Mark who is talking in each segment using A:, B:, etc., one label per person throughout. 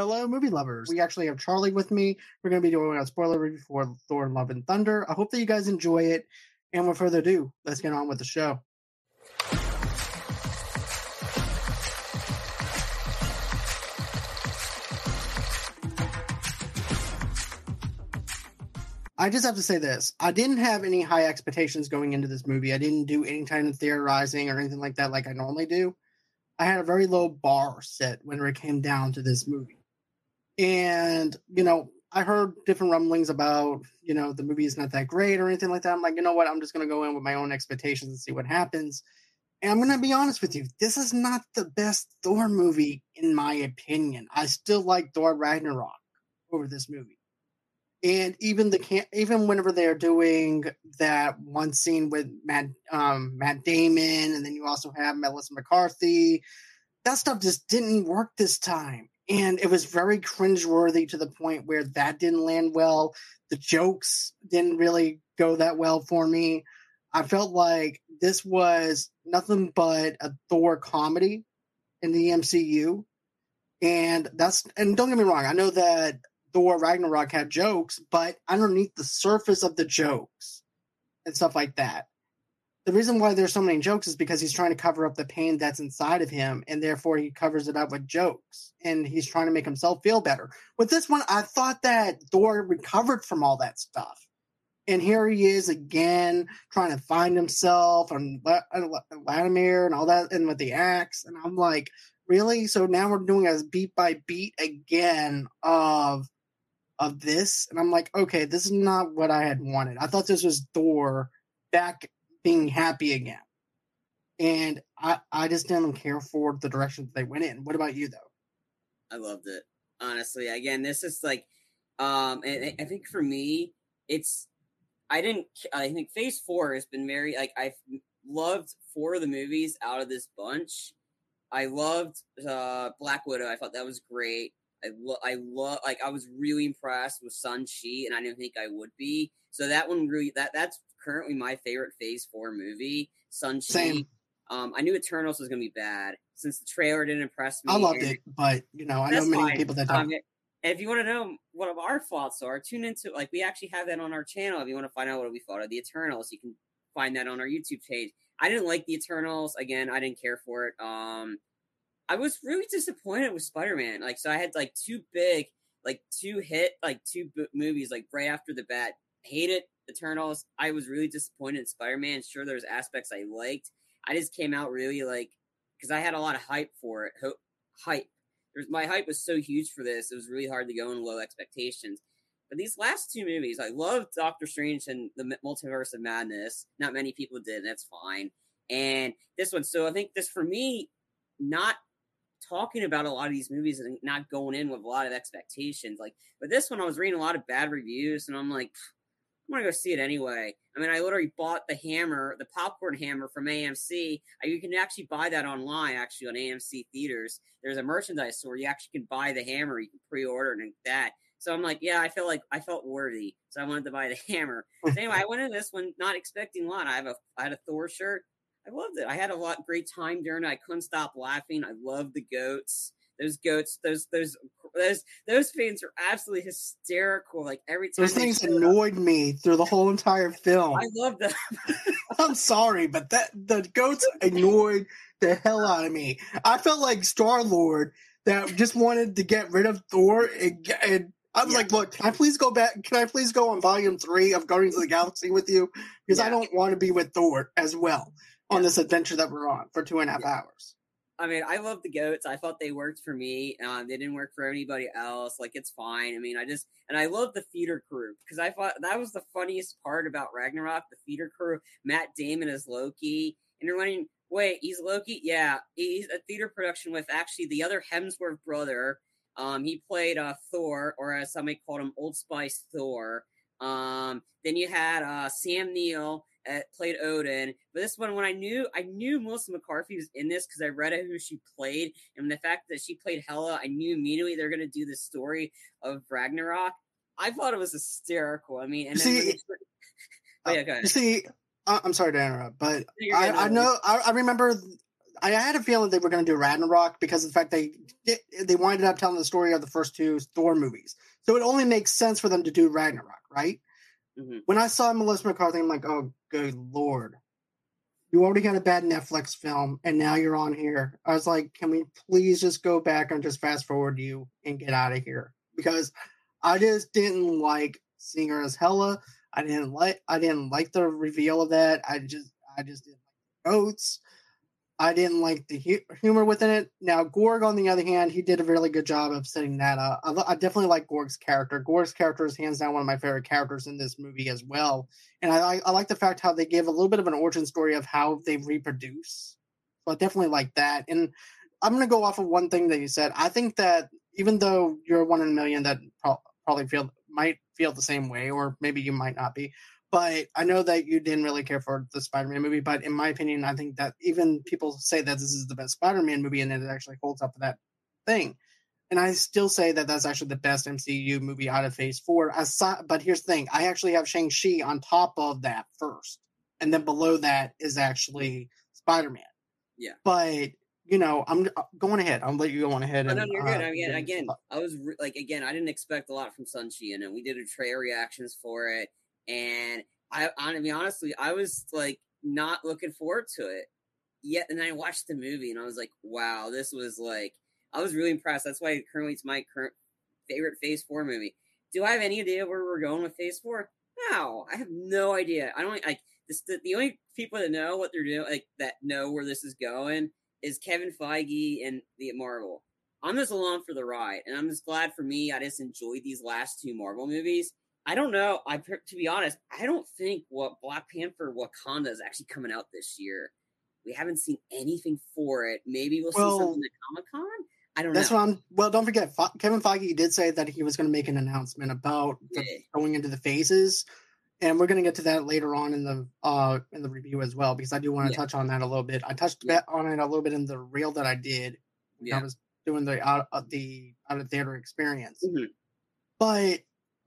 A: Hello, movie lovers. We actually have Charlie with me. We're going to be doing a spoiler review for Thor Love and Thunder. I hope that you guys enjoy it. And without further ado, let's get on with the show. I just have to say this. I didn't have any high expectations going into this movie. I didn't do any kind of theorizing or anything like that like I normally do. I had a very low bar set when it came down to this movie. And, you know, I heard different rumblings about, you know, the movie is not that great or anything like that. I'm like, you know what? I'm just going to go in with my own expectations and see what happens. And I'm going to be honest with you. This is not the best Thor movie, in my opinion. I still like Thor Ragnarok over this movie and even the can even whenever they're doing that one scene with Matt um, Matt Damon, and then you also have Melissa McCarthy, that stuff just didn't work this time, and it was very cringeworthy to the point where that didn't land well. The jokes didn't really go that well for me. I felt like this was nothing but a Thor comedy in the MCU. And that's and don't get me wrong, I know that Thor Ragnarok had jokes, but underneath the surface of the jokes and stuff like that. The reason why there's so many jokes is because he's trying to cover up the pain that's inside of him, and therefore he covers it up with jokes, and he's trying to make himself feel better. With this one, I thought that Thor recovered from all that stuff, and here he is again trying to find himself and Vladimir and all that, and with the axe, and I'm like, really? So now we're doing a beat by beat again of of this, and I'm like, okay, this is not what I had wanted. I thought this was Thor back being happy again, and I I just didn't care for the direction that they went in. What about you though?
B: I loved it honestly. Again, this is like, um, and I think for me, it's I didn't. I think Phase Four has been very like I've loved four of the movies out of this bunch. I loved uh, Black Widow. I thought that was great. I lo- I love like I was really impressed with Shang Chi, and I didn't think I would be. So that one really that that's currently my favorite Phase Four movie. Shang Chi. Same. Um, I knew Eternals was going to be bad since the trailer didn't impress me.
A: I loved it, but you know I know many fine. people that don't. Um,
B: if you want to know what our thoughts are, tune into like we actually have that on our channel. If you want to find out what we thought of the Eternals, you can find that on our YouTube page. I didn't like the Eternals. Again, I didn't care for it. Um, I was really disappointed with Spider Man. Like, so I had like two big, like two hit, like two b- movies, like right after the bat. Eternals. I was really disappointed in Spider Man. Sure, there's aspects I liked. I just came out really like because I had a lot of hype for it. Ho- hype. My hype was so huge for this. It was really hard to go in low expectations. But these last two movies, I loved Doctor Strange and the Multiverse of Madness. Not many people did. That's fine. And this one, so I think this for me, not talking about a lot of these movies and not going in with a lot of expectations. Like, but this one, I was reading a lot of bad reviews, and I'm like, I'm gonna go see it anyway. I mean, I literally bought the hammer, the popcorn hammer from AMC. Uh, you can actually buy that online, actually on AMC theaters. There's a merchandise store. You actually can buy the hammer. You can pre-order and that. So I'm like, yeah, I felt like I felt worthy, so I wanted to buy the hammer. So anyway, I went into this one not expecting a lot. I have a I had a Thor shirt. I loved it. I had a lot great time during it. I couldn't stop laughing. I loved the goats. Those goats, those those those those fans are absolutely hysterical. Like every time
A: those things annoyed up. me through the whole entire film.
B: I love them.
A: I'm sorry, but that the goats annoyed the hell out of me. I felt like Star Lord that just wanted to get rid of Thor and, and I was yeah. like, look, can I please go back? Can I please go on volume three of Guardians of the Galaxy with you? Because yeah. I don't want to be with Thor as well on this adventure that we're on for two and a half hours.
B: I mean, I love the goats. I thought they worked for me. Um, they didn't work for anybody else. Like it's fine. I mean, I just and I love the feeder crew because I thought that was the funniest part about Ragnarok. The feeder crew, Matt Damon as Loki, and you're wondering, wait, he's Loki? Yeah, he's a theater production with actually the other Hemsworth brother. Um, he played uh, Thor, or as somebody called him, Old Spice Thor. Um, then you had uh, Sam Neill played Odin. But this one, when I knew I knew Melissa McCarthy was in this because I read who she played, and the fact that she played Hela, I knew immediately they're going to do the story of Ragnarok. I thought it was hysterical. I mean, and
A: see, oh, uh, yeah, go ahead. see, uh, I'm sorry to interrupt, but I, I know I, I remember I had a feeling they were going to do Ragnarok because of the fact they they winded up telling the story of the first two Thor movies. So it only makes sense for them to do Ragnarok, right?
B: Mm-hmm.
A: When I saw Melissa McCarthy, I'm like, oh, good lord. You already got a bad Netflix film, and now you're on here. I was like, can we please just go back and just fast forward you and get out of here? Because I just didn't like seeing her as Hela. I didn't like I didn't like the reveal of that. I just I just didn't like the goats. I didn't like the hu- humor within it. Now, Gorg, on the other hand, he did a really good job of setting that up. I, I definitely like Gorg's character. Gorg's character is hands down one of my favorite characters in this movie as well. And I, I like the fact how they give a little bit of an origin story of how they reproduce. So I definitely like that. And I'm going to go off of one thing that you said. I think that even though you're one in a million that pro- probably feel might feel the same way, or maybe you might not be, but I know that you didn't really care for the Spider-Man movie. But in my opinion, I think that even people say that this is the best Spider-Man movie, and it actually holds up to that thing. And I still say that that's actually the best MCU movie out of Phase Four. Aside, but here's the thing: I actually have Shang Chi on top of that first, and then below that is actually Spider-Man.
B: Yeah.
A: But you know, I'm uh, going ahead. I'll let you go on ahead.
B: Oh,
A: and,
B: no, you're good.
A: uh,
B: I mean,
A: get
B: again, I was re- like, again, I didn't expect a lot from Shang Chi, and we did a trailer reactions for it, and I, I, be honestly, I was like not looking forward to it yet. And I watched the movie, and I was like, wow, this was like, I was really impressed. That's why currently it's my current favorite Phase Four movie. Do I have any idea where we're going with Phase Four? No, I have no idea. I don't like this. The, the only people that know what they're doing, like that know where this is going, is Kevin Feige and the Marvel. I'm just along for the ride, and I'm just glad for me. I just enjoyed these last two Marvel movies. I don't know. I to be honest, I don't think what Black Panther Wakanda is actually coming out this year. We haven't seen anything for it. Maybe we'll
A: Well,
B: see something at Comic Con. I don't
A: That's
B: know.
A: That's what I'm. Well, don't forget, Kevin Feige did say that he was going to make an announcement about the,
B: Yeah.
A: going into the phases, and we're going to get to that later on in the uh in the review as well because I do want to
B: Yeah.
A: touch on that a little bit. I touched
B: Yeah.
A: on it a little bit in the reel that I did. when I was doing the out uh, the out of theater experience.
B: Mhm.
A: But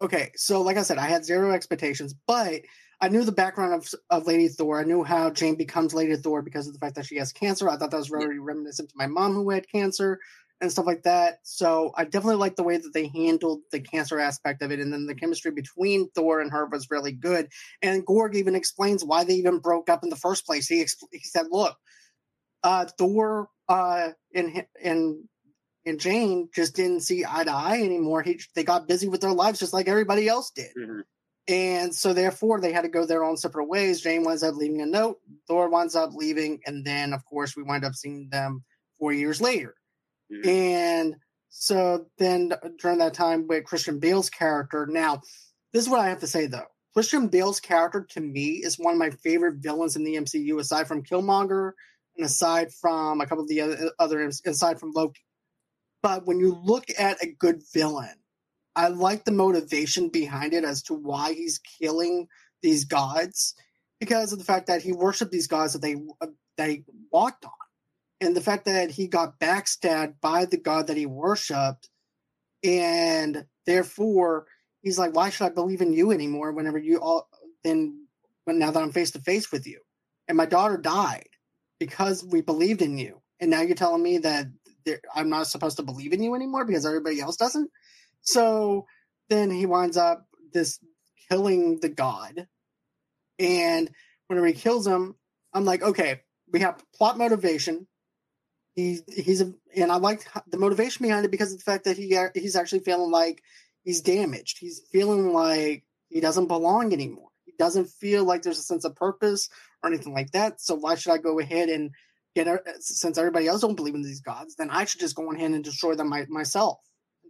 A: okay, so like I said, I had zero expectations, but I knew the background of of Lady Thor. I knew how Jane becomes Lady Thor because of the fact that she has cancer. I thought that was very reminiscent to my mom who had cancer and stuff like that. So I definitely like the way that they handled the cancer aspect of it, and then the chemistry between Thor and her was really good. And Gorg even explains why they even broke up in the first place. He expl- he said, "Look, uh, Thor uh, and and and Jane just didn't see eye to eye anymore. He, they got busy with their lives just like everybody else did.
B: Mhm.
A: And so therefore they had to go their own separate ways. Jane winds up leaving a note, Thor winds up leaving, and then of course we wind up seeing them four years later.
B: Mhm.
A: And so then during that time with Christian Bale's character, now this is what I have to say though. Christian Bale's character to me is one of my favorite villains in the MCU, aside from Killmonger and aside from a couple of the other, other aside from Loki. But when you look at a good villain, I like the motivation behind it as to why he's killing these gods because of the fact that he worshipped these gods that they uh, that he walked on, and the fact that he got backstabbed by the god that he worshipped, and therefore he's like, why should I believe in you anymore? Whenever you all then, when now that I'm face to face with you, and my daughter died because we believed in you, and now you're telling me that I'm not supposed to believe in you anymore because everybody else doesn't. So then he winds up this killing the god, and whenever he kills him, I'm like, okay, we have plot motivation. He he's a, and I like the motivation behind it because of the fact that he he's actually feeling like he's damaged. He's feeling like he doesn't belong anymore. He doesn't feel like there's a sense of purpose or anything like that. So why should I go ahead and get since everybody else don't believe in these gods, then I should just go ahead and destroy them my, myself,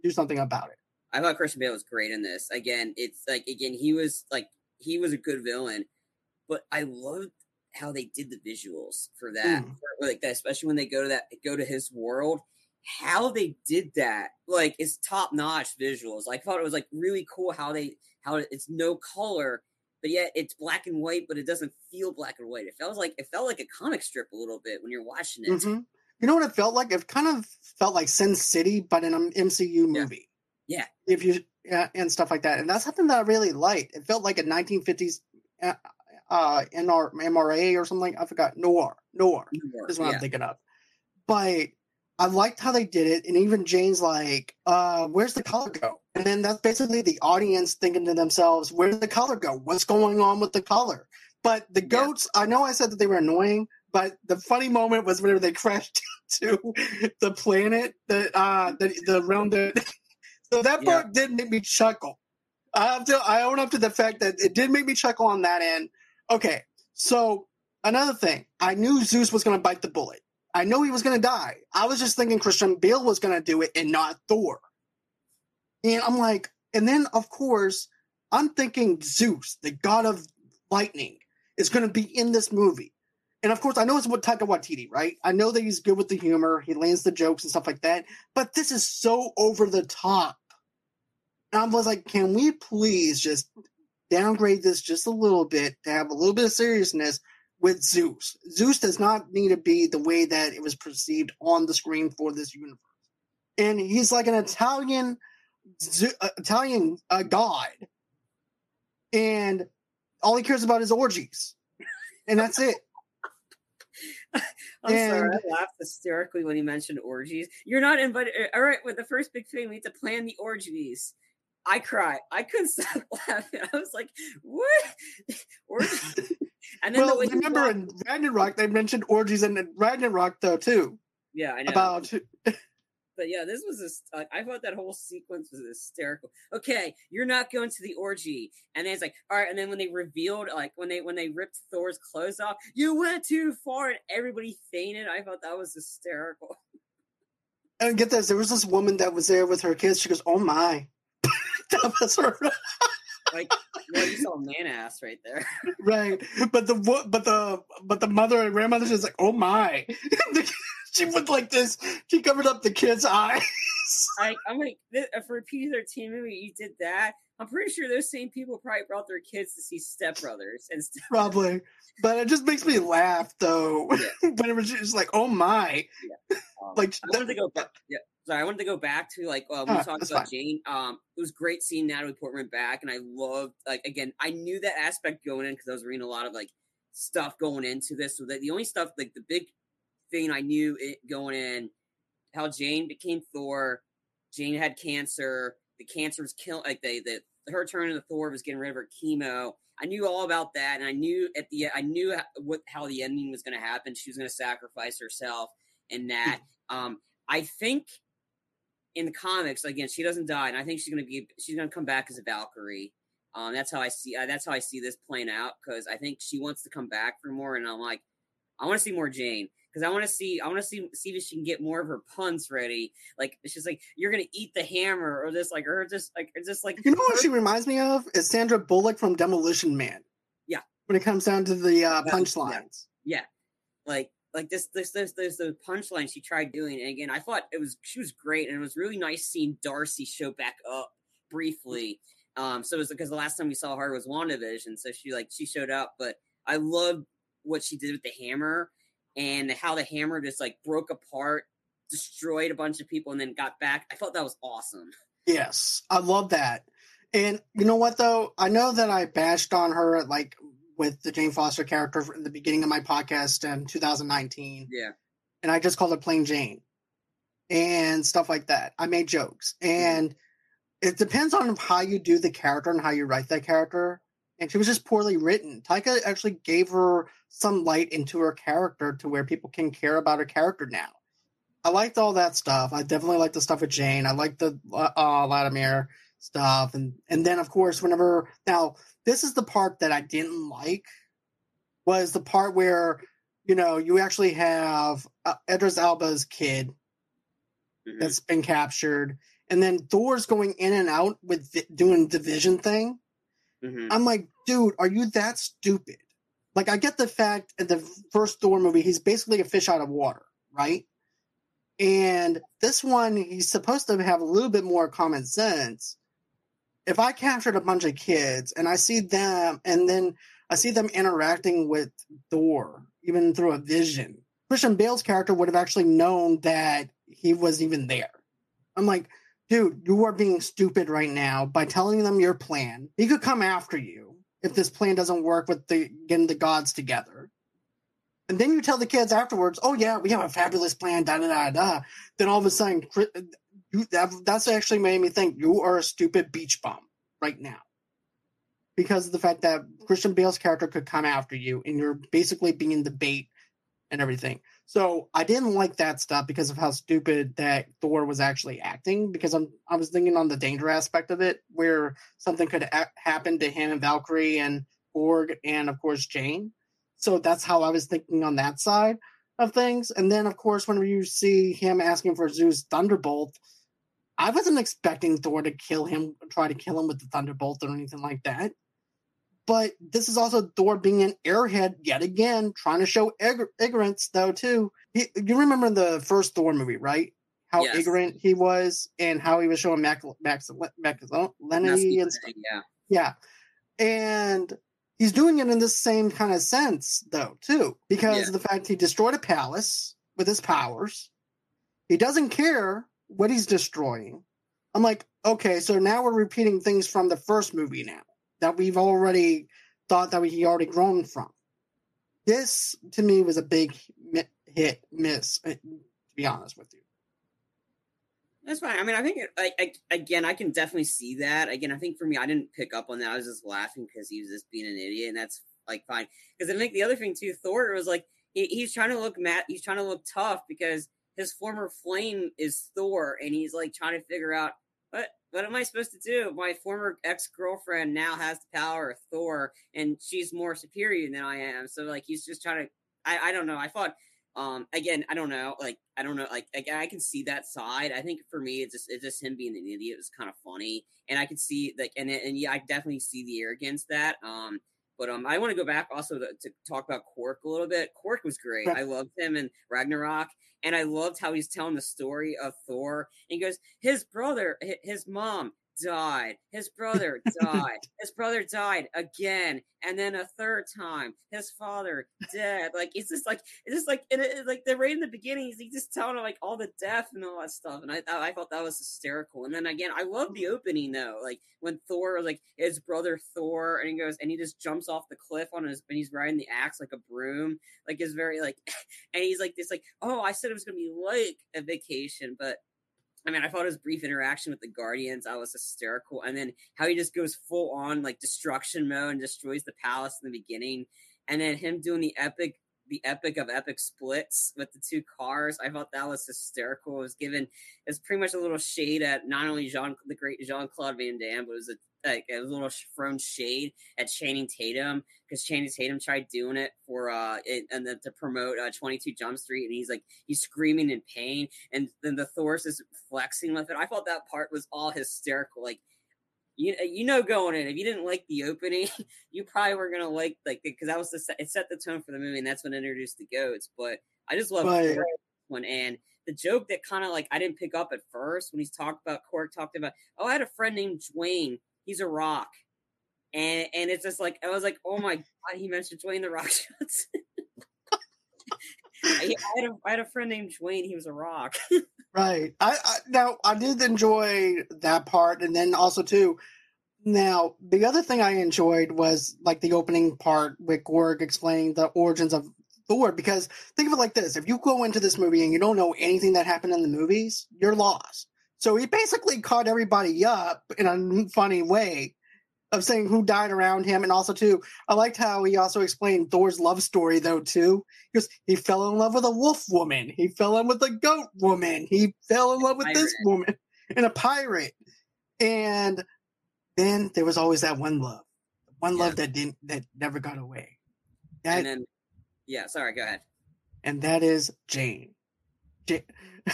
A: do something about it.
B: I thought Christian Bale was great in this. Again, it's like again he was like he was a good villain, but I loved how they did the visuals for that.
A: Mm.
B: For, like that, especially when they go to that go to his world. How they did that, like it's top notch visuals. I thought it was like really cool how they how it's no color, but yet it's black and white, but it doesn't feel black and white. It felt like it felt like a comic strip a little bit when you're watching it.
A: Mhm. You know what it felt like? It kind of felt like Sin City, but in an MCU movie.
B: Yeah.
A: If you uh, and stuff like that, and that's something that I really liked. It felt like a 1950s uh, uh NR, MRA or something. I forgot noir. Noir is what
B: yeah.
A: I'm thinking of. but I liked how they did it, and even Jane's like, uh, "Where's the color go?" And then that's basically the audience thinking to themselves, "Where did the color go? What's going on with the color?" But the goats, yeah. I know I said that they were annoying, but the funny moment was whenever they crashed to the planet that uh the, the around the so that part yeah. did make me chuckle. I have to I own up to the fact that it did make me chuckle on that end. Okay, so another thing, I knew Zeus was gonna bite the bullet. I know he was gonna die. I was just thinking Christian Bale was gonna do it and not Thor. And I'm like, and then of course, I'm thinking Zeus, the god of lightning, is gonna be in this movie. And of course, I know it's what Taika Waititi, right? I know that he's good with the humor, he lands the jokes and stuff like that. But this is so over the top. And I was like, can we please just downgrade this just a little bit to have a little bit of seriousness with Zeus? Zeus does not need to be the way that it was perceived on the screen for this universe. And he's like an Italian uh, Italian uh, god, and all he cares about is orgies, and that's it.
B: I'm and, sorry, I laughed hysterically when he mentioned orgies. You're not invited. Uh, all right, with the first big thing, we have to plan the orgies. I cry. I couldn't stop laughing. I was like, "What?" orgies?
A: And then well, the remember in Ragnarok they mentioned orgies in Ragnarok though too.
B: Yeah, I know.
A: About
B: but yeah, this was. Uh, I thought that whole sequence was hysterical. Okay, you're not going to the orgy, and then it's like, all right, and then when they revealed, like when they when they ripped Thor's clothes off, you went too far, and everybody fainted. I thought that was hysterical.
A: And get this, there was this woman that was there with her kids. She goes, "Oh my," that was her.
B: like, well, you saw man ass right there,
A: right? But the but the but the mother and grandmother is like, "Oh my." She went like this. She covered up the kid's eyes.
B: I, I'm like, for a PG 13 movie, you did that. I'm pretty sure those same people probably brought their kids to see Step Brothers and stuff.
A: Probably, but it just makes me laugh though. Yeah. Whenever she's like, "Oh my!"
B: Yeah. Um, like I wanted to go back. Yeah, sorry, I wanted to go back to like uh, we uh, talked about fine. Jane. Um, it was great seeing Natalie Portman back, and I loved like again. I knew that aspect going in because I was reading a lot of like stuff going into this. So that the only stuff like the big thing I knew it going in how Jane became Thor. Jane had cancer. The cancer was killing like they the her turn into Thor was getting rid of her chemo. I knew all about that, and I knew at the I knew what how the ending was going to happen. She was going to sacrifice herself, and that um, I think in the comics again she doesn't die, and I think she's going to be she's going to come back as a Valkyrie. Um, that's how I see uh, that's how I see this playing out because I think she wants to come back for more, and I'm like, I want to see more Jane because I want to see I want to see see if she can get more of her puns ready. Like she's like, "You're gonna eat the hammer," or this like, or just like, it's just like
A: you know what her- she reminds me of is Sandra Bullock from Demolition Man.
B: Yeah,
A: when it comes down to the uh, punchlines.
B: Yeah. yeah, like like this this this this the punchline she tried doing, and again, I thought it was she was great, and it was really nice seeing Darcy show back up briefly. Um, so it was because the last time we saw her was WandaVision, so she like she showed up, but I loved what she did with the hammer and how the hammer just like broke apart, destroyed a bunch of people, and then got back. I felt that was awesome.
A: Yes, I love that. And you know what though? I know that I bashed on her like with the Jane Foster character in the beginning of my podcast in 2019.
B: Yeah.
A: And I just called her plain Jane and stuff like that. I made jokes. And mm-hmm. it depends on how you do the character and how you write that character and she was just poorly written. Taika actually gave her some light into her character to where people can care about her character now. I liked all that stuff. I definitely liked the stuff with Jane. I liked the uh, Vladimir stuff, and and then of course whenever now this is the part that I didn't like was the part where you know you actually have uh, Idris Elba's kid mm-hmm. that's been captured, and then Thor's going in and out with doing the Vision thing Mm-hmm. I'm like, dude, are you that stupid? Like, I get the fact in the first Thor movie, he's basically a fish out of water, right? And this one, he's supposed to have a little bit more common sense. If I captured a bunch of kids and I see them, and then I see them interacting with Thor, even through a vision, Christian Bale's character would have actually known that he was even there. I'm like, dude, you are being stupid right now by telling them your plan. He could come after you if this plan doesn't work with the getting the gods together. And then you tell the kids afterwards, "Oh yeah, we have a fabulous plan." Da da da da. Then all of a sudden, you, that, that's actually made me think you are a stupid beach bum right now because of the fact that Christian Bale's character could come after you and you're basically being the bait and everything. So I didn't like that stuff because of how stupid that Thor was actually acting. Because I'm I was thinking on the danger aspect of it, where something could a- happen to him and Valkyrie and Korg and of course Jane. So that's how I was thinking on that side of things. And then of course, whenever you see him asking for Zeus Thunderbolt, I wasn't expecting Thor to kill him, try to kill him with the Thunderbolt or anything like that. But this is also Thor being an airhead yet again, trying to show ig- ignorance, though, too. He, you remember the first Thor movie, right? How
B: Yes.
A: ignorant he was and how he was showing mac- uh, max- masculinity and stuff.
B: yeah.
A: Yeah. And he's doing it in the same kind of sense, though, too, because
B: Yeah.
A: of the fact he destroyed a palace with his powers. He doesn't care what he's destroying. I'm like, okay, so now we're repeating things from the first movie now that we've already thought that he already grown from. This, to me, was a big hit miss, uh, to be honest with you.
B: That's fine. I mean, I think it, I, I, again, I can definitely see that. Again, I think for me, I didn't pick up on that. I was just laughing because he was just being an idiot, and that's like fine. Because I think the other thing too, Thor was like he, he's trying to look mad. He's trying to look tough because his former flame is Thor, and he's like trying to figure out what what am I supposed to do? My former ex girlfriend now has the power of Thor, and she's more superior than I am. So like he's just trying to. I I don't know. I thought um again i don't know like i don't know like again i can see that side i think for me it's just it's just him being an idiot was kind of funny and i could see like and and yeah i definitely see the arrogance that um but um i want to go back also to, to talk about Korg a little bit. Korg was great. I loved him in ragnarok and i loved how he's telling the story of thor and he goes his brother his mom died his brother died his brother died again and then a third time his father dead like it's just like it's just like it, it- like they're right in the beginning. He's, just telling like all the death and all that stuff, and I I thought that was hysterical. And then again, I love the opening though, like when Thor like his brother Thor, and he goes and he just jumps off the cliff on his and he's riding the axe like a broom, like is very like, and he's like this like oh I said it was gonna be like a vacation, but. I mean, I thought his brief interaction with the Guardians, I was hysterical. And then how he just goes full on like destruction mode and destroys the palace in the beginning. And then him doing the epic the epic of epic splits with the two cars. I thought that was hysterical. It was given it's pretty much a little shade at not only Jean the great Jean Claude Van Damme, but it was a like a little thrown shade at Channing Tatum because Channing Tatum tried doing it for uh it, and then to promote uh, 22 Jump Street and he's like he's screaming in pain and then the Thor's is flexing with it. I thought that part was all hysterical. Like you you know going in if you didn't like the opening you probably were gonna like like because that was the set, it set the tone for the movie and that's what introduced the goats but i just love. Korg one and the joke that kind of like i didn't pick up at first when he's talked about Korg talked about oh i had a friend named dwayne he's a rock and and it's just like i was like oh my god he mentioned dwayne the rock johnson I, I, had a, I had a friend named dwayne he was a rock
A: Right. I, I now I did enjoy that part, and then also too. Now the other thing I enjoyed was like the opening part with Gorg explaining the origins of Thor. Because think of it like this: if you go into this movie and you don't know anything that happened in the movies, you're lost. So he basically caught everybody up in a funny way of saying who died around him, and also too, I liked how he also explained Thor's love story though too. Because he fell in love with a wolf woman, he fell in with a goat woman, he fell in love with this woman and a pirate, and then there was always that one love, one love that didn't that never got away. That
B: and then yeah sorry go ahead
A: and that is Jane. Jane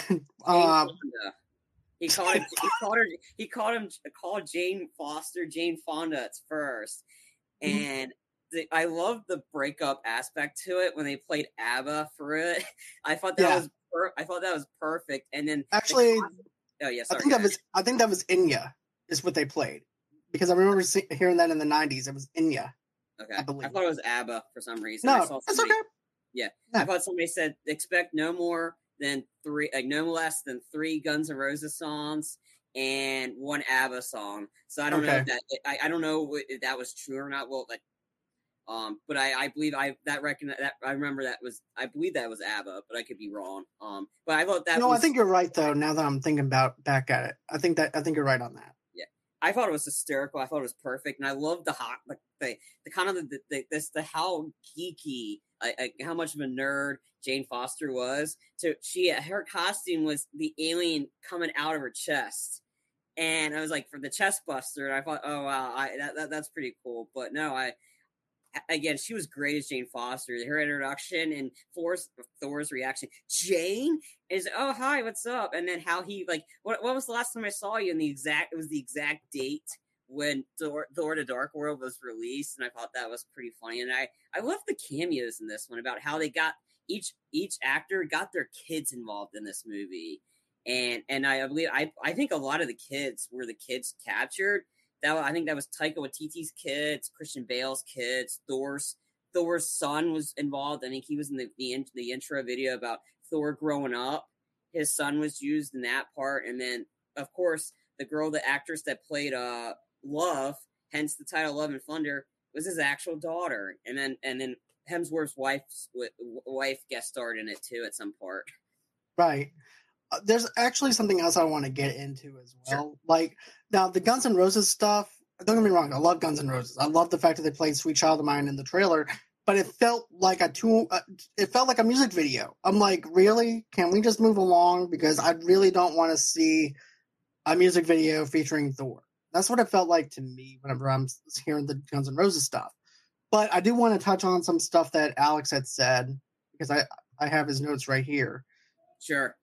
B: Jane
A: um,
B: Fonda. He called him. He called her. He called him. Called Jane Foster Jane Fonda at first,
A: Mhm.
B: and the, I love the breakup aspect to it when they played ABBA for it. I thought that
A: Yeah.
B: was. Per- I thought that was perfect. And then the
A: actually,
B: con- oh yeah,
A: I think that was I think that was Enya is what they played because I remember see, hearing that in the '90s. It was
B: Enya. okay.
A: I
B: I, thought it was ABBA for some reason.
A: No,
B: somebody-
A: okay.
B: I thought somebody said expect no more than three, like no less than three Guns N' Roses songs and one ABBA song. So I don't know if that I, I don't know if that was true or not. Well, like Um, but I, I believe I that reckon that I remember that was I believe that was ABBA, but I could be wrong. Um, but I thought that
A: no,
B: was,
A: I think you're right though. Now that I'm thinking about back at it, I think that I think you're right on that.
B: I thought it was hysterical. I thought it was perfect, and I loved the hot, the the, the kind of the, the this the how geeky, uh, how much of a nerd Jane Foster was. To she her costume was the alien coming out of her chest, and I was like for the chest buster, and I thought, oh wow, I, that, that that's pretty cool. But no, I again, she was great as Jane Foster. Her introduction and Thor's Thor's reaction. Jane is oh hi, what's up? And then how he like what what was the last time I saw you? And the exact it was the exact date when Thor, Thor to Dark World was released, and I thought that was pretty funny. And I I love the cameos in this one about how they got each each actor got their kids involved in this movie. And and I believe I I think a lot of the kids were the kids captured that I think that was Taika Waititi's kids, Christian Bale's kids, Thor's Thor's son was involved. I think he was in the the, the intro video about Thor growing up. His son was used in that part, and then of course the girl, the actress that played uh Love, hence the title Love and Thunder, was his actual daughter, and then and then Hemsworth's wife's wife guest starred in it too at some part.
A: Right. Uh, there's actually something else I want to get into as well. Sure. Like now, the Guns N' Roses stuff. Don't get me wrong. I love Guns N' Roses. I love the fact that they played "Sweet Child of Mine" in the trailer, but it felt like a two. Uh, it felt like a music video. I'm like, really? Can we just move along? Because I really don't want to see a music video featuring Thor. That's what it felt like to me whenever I'm hearing the Guns N' Roses stuff. But I do want to touch on some stuff that Alex had said because I I have his notes right here.
B: Sure.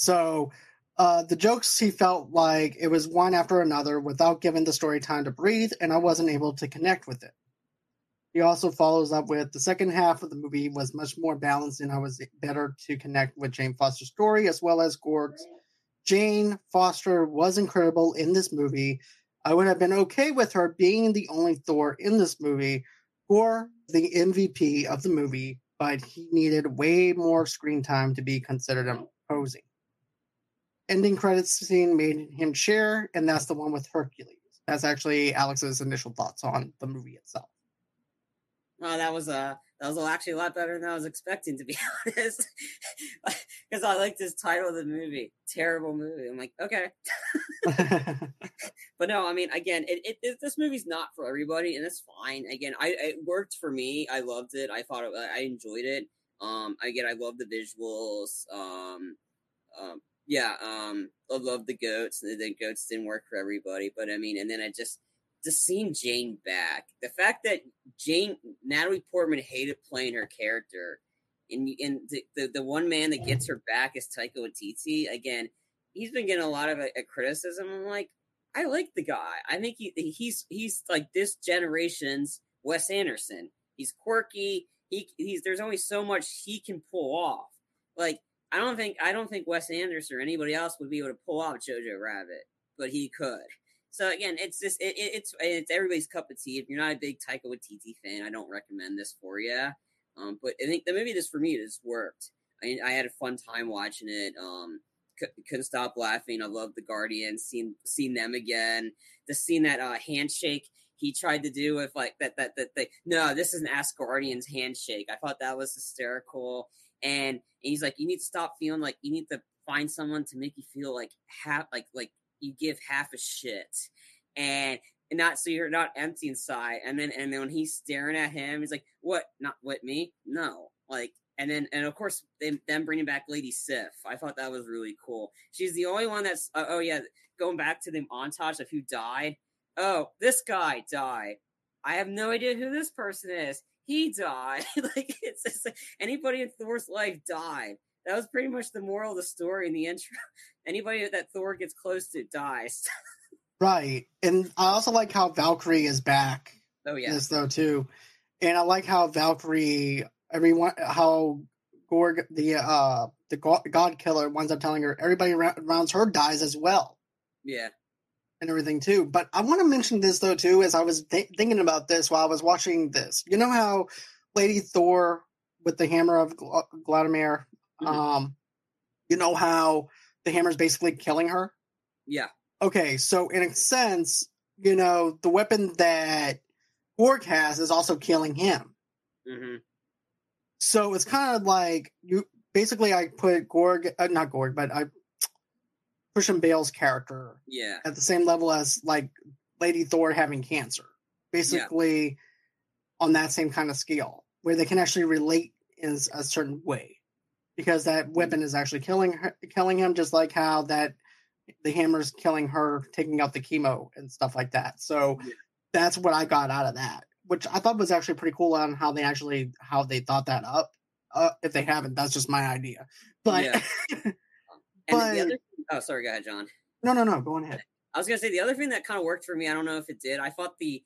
A: So uh, the jokes he felt like it was one after another without giving the story time to breathe, and I wasn't able to connect with it. He also follows up with the second half of the movie was much more balanced, and I was better to connect with Jane Foster's story as well as Gorg's. Jane Foster was incredible in this movie. I would have been okay with her being the only Thor in this movie or the MVP of the movie, but he needed way more screen time to be considered imposing ending credits scene made him share, and that's the one with Hercules. That's actually Alex's initial thoughts on the movie itself.
B: Oh, that was a that was actually a lot better than I was expecting, to be honest. Because I like this title of the movie, terrible movie. I'm like, okay, but no, I mean, again, it, it, it, this movie's not for everybody, and it's fine. Again, I it worked for me. I loved it. I thought it, I enjoyed it. Um, again, I love the visuals. Um, um, yeah, um, I love the goats. The goats didn't work for everybody, but I mean, and then I just just seeing Jane back. The fact that Jane Natalie Portman hated playing her character, and and the, the, the one man that gets her back is Taika Waititi. Again, he's been getting a lot of a, a criticism. I'm like, I like the guy. I think he he's he's like this generation's Wes Anderson. He's quirky. He he's there's only so much he can pull off. Like I don't think I don't think Wes Anderson or anybody else would be able to pull off Jojo Rabbit, but he could. So again, it's just it, it's it's everybody's cup of tea. If you're not a big Taika Waititi fan, I don't recommend this for you. Um, but I think the movie this for me it has worked. I, I had a fun time watching it. Um, c- couldn't stop laughing. I love the Guardians. Seen seen them again. The scene that uh, handshake he tried to do with like that that that they no, this is an Asgardians handshake. I thought that was hysterical. And, he's like, you need to stop feeling like you need to find someone to make you feel like half, like, like you give half a shit. And, and not so you're not empty inside. And then, and then when he's staring at him, he's like, what? Not what me? No. Like, and then, and of course, them, them bringing back Lady Sif. I thought that was really cool. She's the only one that's, uh, oh yeah, going back to the montage of who died. Oh, this guy died. I have no idea who this person is he died. like it's just like anybody in Thor's life died. That was pretty much the moral of the story in the intro. Anybody that Thor gets close to dies.
A: right, and I also like how Valkyrie is back.
B: Oh yeah,
A: this though too, and I like how Valkyrie, everyone, how Gorg, the uh the God Killer, winds up telling her everybody around her dies as well.
B: Yeah,
A: and everything too. But I want to mention this though too, as I was th- thinking about this while I was watching this. You know how Lady Thor with the hammer of Gl- Gladimir, mm-hmm. um, you know how the hammer is basically killing her.
B: Yeah.
A: Okay, so in a sense, you know the weapon that Gorg has is also killing him.
B: Mm-hmm.
A: So it's kind of like you basically I put Gorg, uh, not Gorg, but I Christian Bale's character
B: Yeah.
A: at the same level as like Lady Thor having cancer, basically on that same kind of scale where they can actually relate in a certain way because that weapon is actually killing her, killing him, just like how that the hammer's killing her, taking out the chemo and stuff like that. So
B: Yeah.
A: that's what I got out of that, which I thought was actually pretty cool on how they actually how they thought that up. Uh, if they haven't, that's just my idea. But
B: Yeah.
A: But-
B: the other, oh, sorry, go ahead, John.
A: no, no, no, go on ahead.
B: I was gonna say the other thing that kind of worked for me. I don't know if it did. I thought the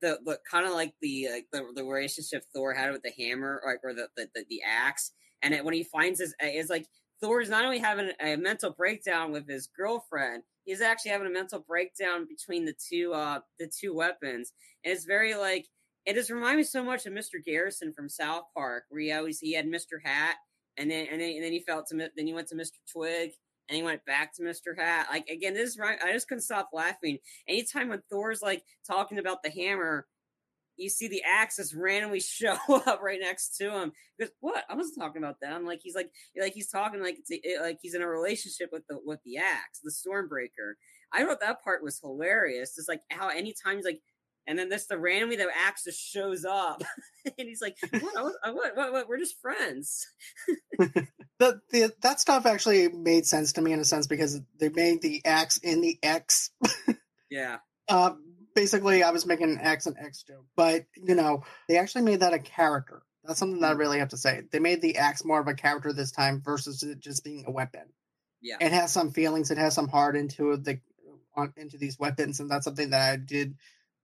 B: the, the kind of like the like the, the relationship Thor had with the hammer, or, or the, the the the axe, and it, when he finds his is like Thor's not only having a mental breakdown with his girlfriend, he's actually having a mental breakdown between the two uh the two weapons, and it's very like it just reminds me so much of Mr. Garrison from South Park, where he always he had Mr. Hat, and then and then, and then he felt to then he went to Mr. Twig, and he went back to Mr. Hat. Like again, this is right. I just couldn't stop laughing. Anytime when Thor's like talking about the hammer, you see the axe just randomly show up right next to him. He goes, "What? I wasn't talking about that." I'm like, he's like, like he's talking like it's it, eh, like he's in a relationship with the with the axe, the Stormbreaker. I thought that part was hilarious. It's like how anytime he's like. And then this, the randomly the axe just shows up, and he's like, "What? I was- I- what? What? What? We're just friends."
A: the, the that stuff actually made sense to me in a sense because they made the axe in the X.
B: Yeah,
A: Uh, basically, I was making an X and X joke, but you know, they actually made that a character. That's something that I really have to say. They made the axe more of a character this time versus it just being a weapon.
B: yeah,
A: It has some feelings. It has some heart into the on, into these weapons, and that's something that I did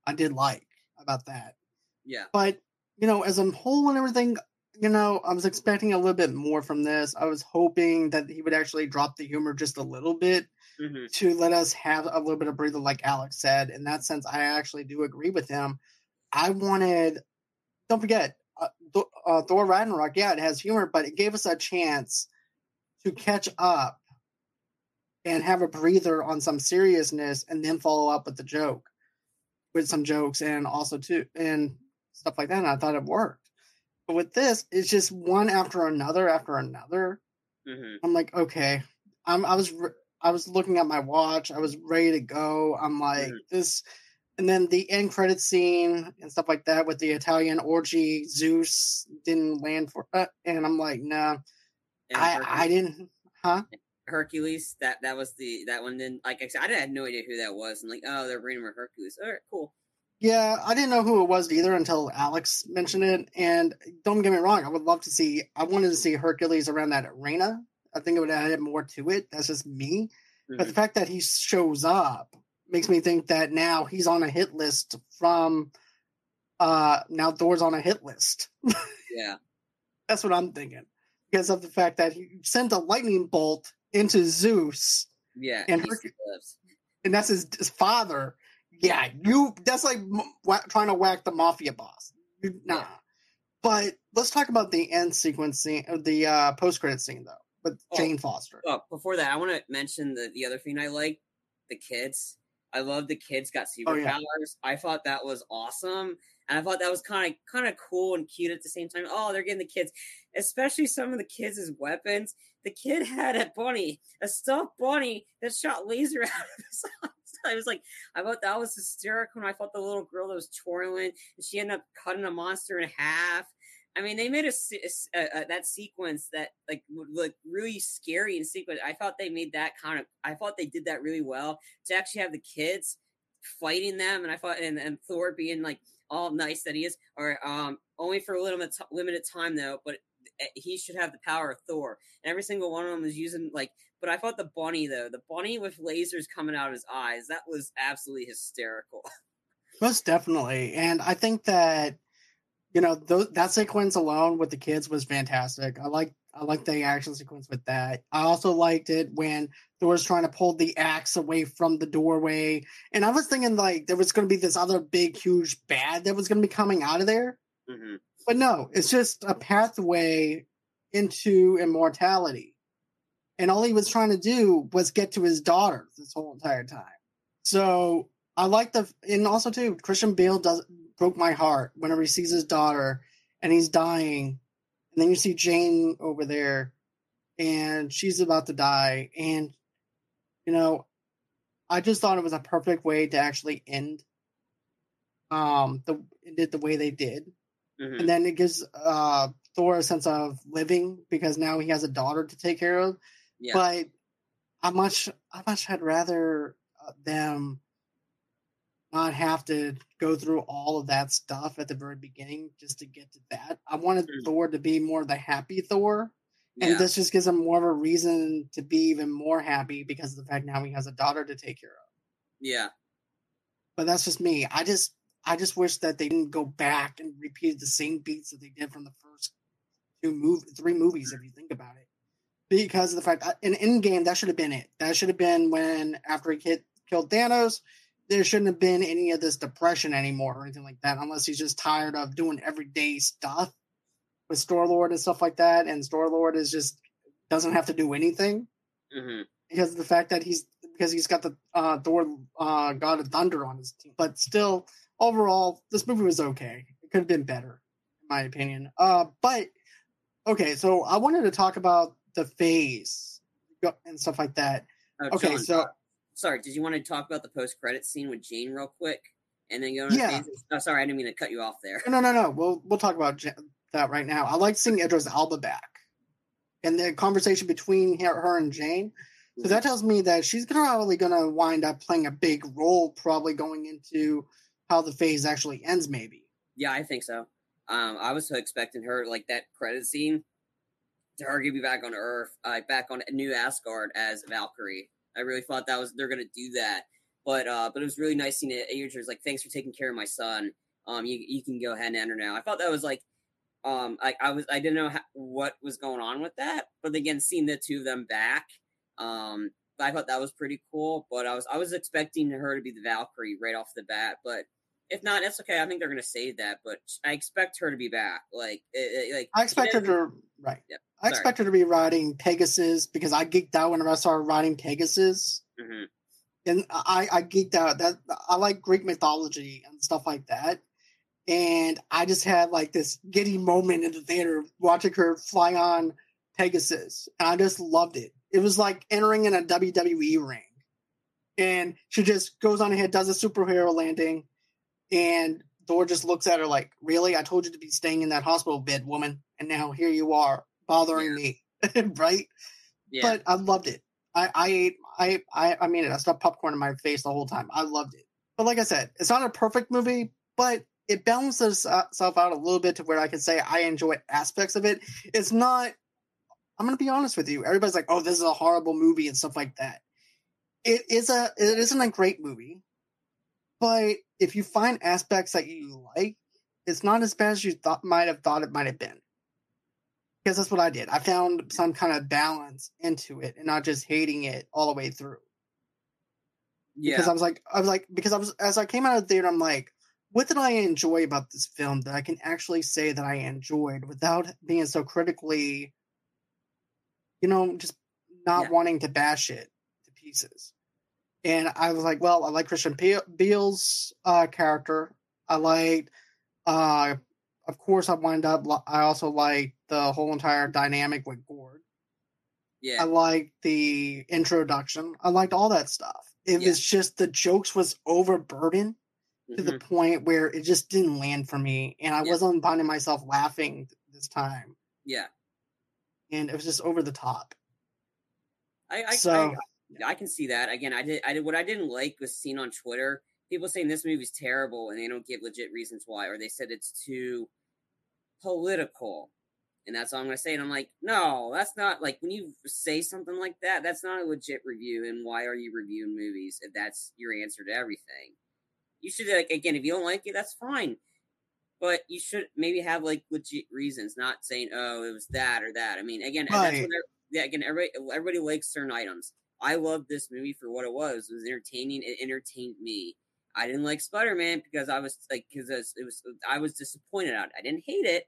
A: I did like about that.
B: yeah.
A: But you know, as a whole and everything, you know, I was expecting a little bit more from this. I was hoping that he would actually drop the humor just a little bit
B: hmm
A: to let us have a little bit of breather, like Alex said. In that sense, I actually do agree with him. I wanted, don't forget, uh, Th- uh, Thor Ragnarok. Yeah, it has humor, but it gave us a chance to catch up and have a breather on some seriousness, and then follow up with the joke, with some jokes, and also too and stuff like that. And I thought it worked. But with this, it's just one after another after another.
B: hmm
A: I'm like, okay. I'm I was re- I was looking at my watch. I was ready to go. I'm like
B: Mhm.
A: this, and then the end credit scene and stuff like that with the Italian orgy. Zeus didn't land for, uh, and I'm like, no,
B: And
A: I I didn't, huh?
B: Hercules. That that was the that one. Then like I said, I had no idea who that was. And like, oh, they're bringing Hercules. All right, cool.
A: Yeah, I didn't know who it was either until Alex mentioned it. And don't get me wrong, I would love to see. I wanted to see Hercules around that arena. I think it would add more to it. That's just me. But the
B: Mhm.
A: fact that he shows up makes me think that now he's on a hit list from uh now Thor's on a hit list.
B: Yeah,
A: That's what I'm thinking. Because of the fact that he sent a lightning bolt into Zeus
B: yeah.
A: And and that's his, his father. Yeah, you that's like wha- trying to whack the mafia boss. You, nah.
B: Yeah.
A: But let's talk about the end sequence scene, uh, the uh, post credit scene though, with
B: Oh.
A: Jane Foster.
B: Oh, before that, I want to mention the the other thing I like: the kids. I love the kids got
A: Oh,
B: superpowers.
A: yeah.
B: I thought that was awesome, and I thought that was kind of kind of cool and cute at the same time. Oh, they're getting the kids, especially some of the kids as weapons. The kid had a bunny, a stuffed bunny that shot laser out of his eyes. I was like, I thought that was hysterical. And I thought the little girl that was twirling, and she ended up cutting a monster in half. I mean, they made a, a a- that sequence that like would look really scary and sequence. I thought they made that kind of. I thought they did that really well to actually have the kids fighting them, and I thought and, and Thor being like all nice that he is, or um only for a little t- limited time though, but eh, he should have the power of Thor. And every single one of them was using like. But I thought the bunny though, the bunny with lasers coming out of his eyes, that was absolutely hysterical.
A: Most definitely, and I think that you know th- that sequence alone with the kids was fantastic. I like I like the action sequence with that. I also liked it when Thor's trying to pull the axe away from the doorway, and I was thinking like there was going to be this other big, huge bad that was going to be coming out of there,
B: hmm
A: but no, it's just a pathway into immortality, and all he was trying to do was get to his daughter this whole entire time. So I like the and also too Christian Bale does broke my heart whenever he sees his daughter and he's dying, and then you see Jane over there, and she's about to die, and you know, I just thought it was a perfect way to actually end um the did the way they did.
B: Mhm.
A: And then it gives uh Thor a sense of living because now he has a daughter to take care of.
B: Yeah.
A: But I much I much had rather uh, them not have to go through all of that stuff at the very beginning just to get to that. I wanted
B: Mm.
A: Thor to be more the happy Thor. And
B: yeah.
A: this just gives him more of a reason to be even more happy because of the fact now he has a daughter to take care of.
B: yeah.
A: But that's just me. I just I just wish that they didn't go back and repeat the same beats that they did from the first two move three movies if you think about it. Because of the fact uh, in Endgame that should have been it. That should have been when after he hit, killed Thanos, there shouldn't have been any of this depression anymore or anything like that unless he's just tired of doing everyday stuff with Star Lord and stuff like that and Star Lord is just doesn't have to do anything
B: hmm
A: because of the fact that he's because he's got the uh Thor uh God of Thunder on his team. But still, overall, this movie was okay. It could have been better, in my opinion. Uh but okay, so I wanted to talk about the phase and stuff like that.
B: Oh,
A: Okay,
B: John,
A: so
B: sorry. Did you want to talk about the post credit scene with Jane real quick, and then go?
A: Yeah.
B: phases? Oh, sorry, I didn't mean to cut you off there.
A: no, no, no. We'll we'll talk about that right now. I like seeing Idris Elba back and the conversation between her, her and Jane. So that tells me that she's probably going to wind up playing a big role, probably going into how the phase actually ends, maybe.
B: Yeah, I think so. Um, I was expecting her like that credit scene to her get me back on Earth, uh, back on New Asgard as Valkyrie. I really thought that was they're gonna do that, but uh, but it was really nice seeing it. Adrian's like, "Thanks for taking care of my son. Um, you you can go ahead and enter now." I thought that was like, um, I I was I didn't know how, what was going on with that, but again, seeing the two of them back, um, I thought that was pretty cool. But I was I was expecting her to be the Valkyrie right off the bat, but if not, that's okay. I think they're gonna save that, but I expect her to be back. Like, it, it- like
A: I expect her to right.
B: Yep,
A: I
B: sorry.
A: expect her to be riding Pegasus because I geeked out whenever I saw her riding Pegasus,
B: Mhm.
A: and I I geeked out. That I like Greek mythology and stuff like that. And I just had like this giddy moment in the theater watching her fly on Pegasus, and I just loved it. It was like entering in a WWE ring, and she just goes on ahead, does a superhero landing, and Thor just looks at her like, "Really? I told you to be staying in that hospital bed, woman, and now here you are bothering me, right?"
B: Yeah,
A: But I loved it. I I ate I I I mean it. I stuffed popcorn in my face the whole time. I loved it. But like I said, it's not a perfect movie, but it balances uh, itself out a little bit to where I can say I enjoy aspects of it. It's not. I'm gonna be honest with you. Everybody's like, "Oh, this is a horrible movie" and stuff like that. It is a. It isn't a great movie, but if you find aspects that you like, it's not as bad as you thought might have thought it might have been because that's what I did. I found some kind of balance into it and not just hating it all the way through.
B: Yeah.
A: Because I was like, I was like, because I was as I came out of the theater, I'm like, what did I enjoy about this film that I can actually say that I enjoyed without being so critically, you know, just not
B: Yeah.
A: wanting to bash it to pieces. And I was like, well, I like Christian Bale's uh, character. I liked, uh, of course, I wind up. I also like the whole entire dynamic with Gord.
B: Yeah, I
A: liked the introduction. I liked all that stuff. It
B: Yeah.
A: was just the jokes was overburdened to the
B: mhm,
A: point where it just didn't land for me, and I
B: Yeah.
A: wasn't finding myself laughing this time,
B: yeah.
A: and it was just over the top.
B: I, I,
A: So
B: I, I can see that. Again, I did. I did. What I didn't like was seen on Twitter people saying this movie's terrible and they don't give legit reasons why, or they said it's too political. And that's all I'm going to say. And I'm like, no, that's not like when you say something like that, that's not a legit review. And why are you reviewing movies if that's your answer to everything? You should, like, again, if you don't like it, that's fine. But you should maybe have like legit reasons, not saying, oh, it was that or that. I mean, again,
A: Right.
B: yeah, again, everybody, everybody likes certain items. I loved this movie for what it was. It was entertaining. It entertained me. I didn't like Spider Man because I was like, because it was, I was disappointed out. I didn't hate it.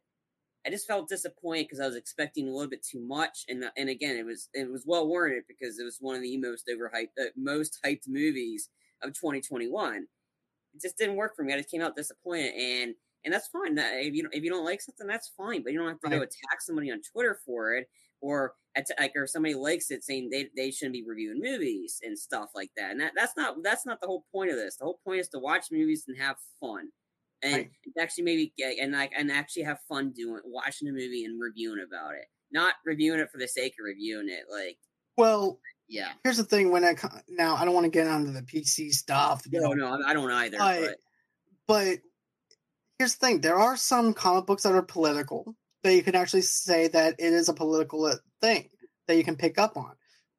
B: I just felt disappointed because I was expecting a little bit too much, and and again, it was it was well warranted because it was one of the most overhyped, uh, most hyped movies of 2021. it just didn't work for me. I just came out disappointed, and and that's fine. That if you if you don't like something, that's fine. But you don't have to
A: Right.
B: go attack somebody on Twitter for it, or at, like or somebody likes it saying they, they shouldn't be reviewing movies and stuff like that. And that, that's not that's not the whole point of this. The whole point is to watch movies and have fun, and
A: Right.
B: actually maybe get and like and actually have fun doing watching a movie and reviewing about it, not reviewing it for the sake of reviewing it. Like
A: Well,
B: yeah,
A: here's the thing: when I now I don't want to get onto the PC stuff.
B: no,
A: know,
B: no, I don't either.
A: I-
B: but
A: but here's the thing: there are some comic books that are political that you can actually say that it is a political uh, thing that you can pick up on.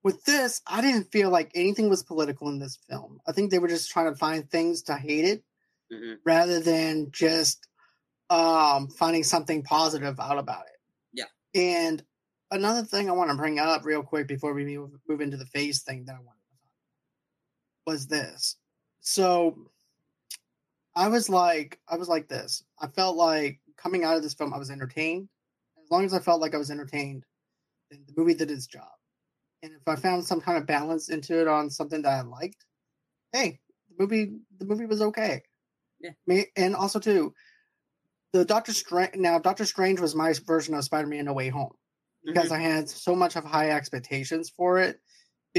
A: With this, I didn't feel like anything was political in this film. I think they were just trying to find things to hate it
B: mhm.
A: rather than just um finding something positive out about it.
B: Yeah.
A: And another thing I want to bring up real quick before we move, move into the phase thing that I wanted to talk about was this. So I was like I was like this. I felt like coming out of this film I was entertained. As long as I felt like I was entertained, then the movie did its job. And if I found some kind of balance into it on something that I liked, hey, the movie the movie was okay.
B: Yeah.
A: Me- And also too, the Doctor Strange now Doctor Strange was my version of Spider-Man No Way Home because mm-hmm. I had so much of high expectations for it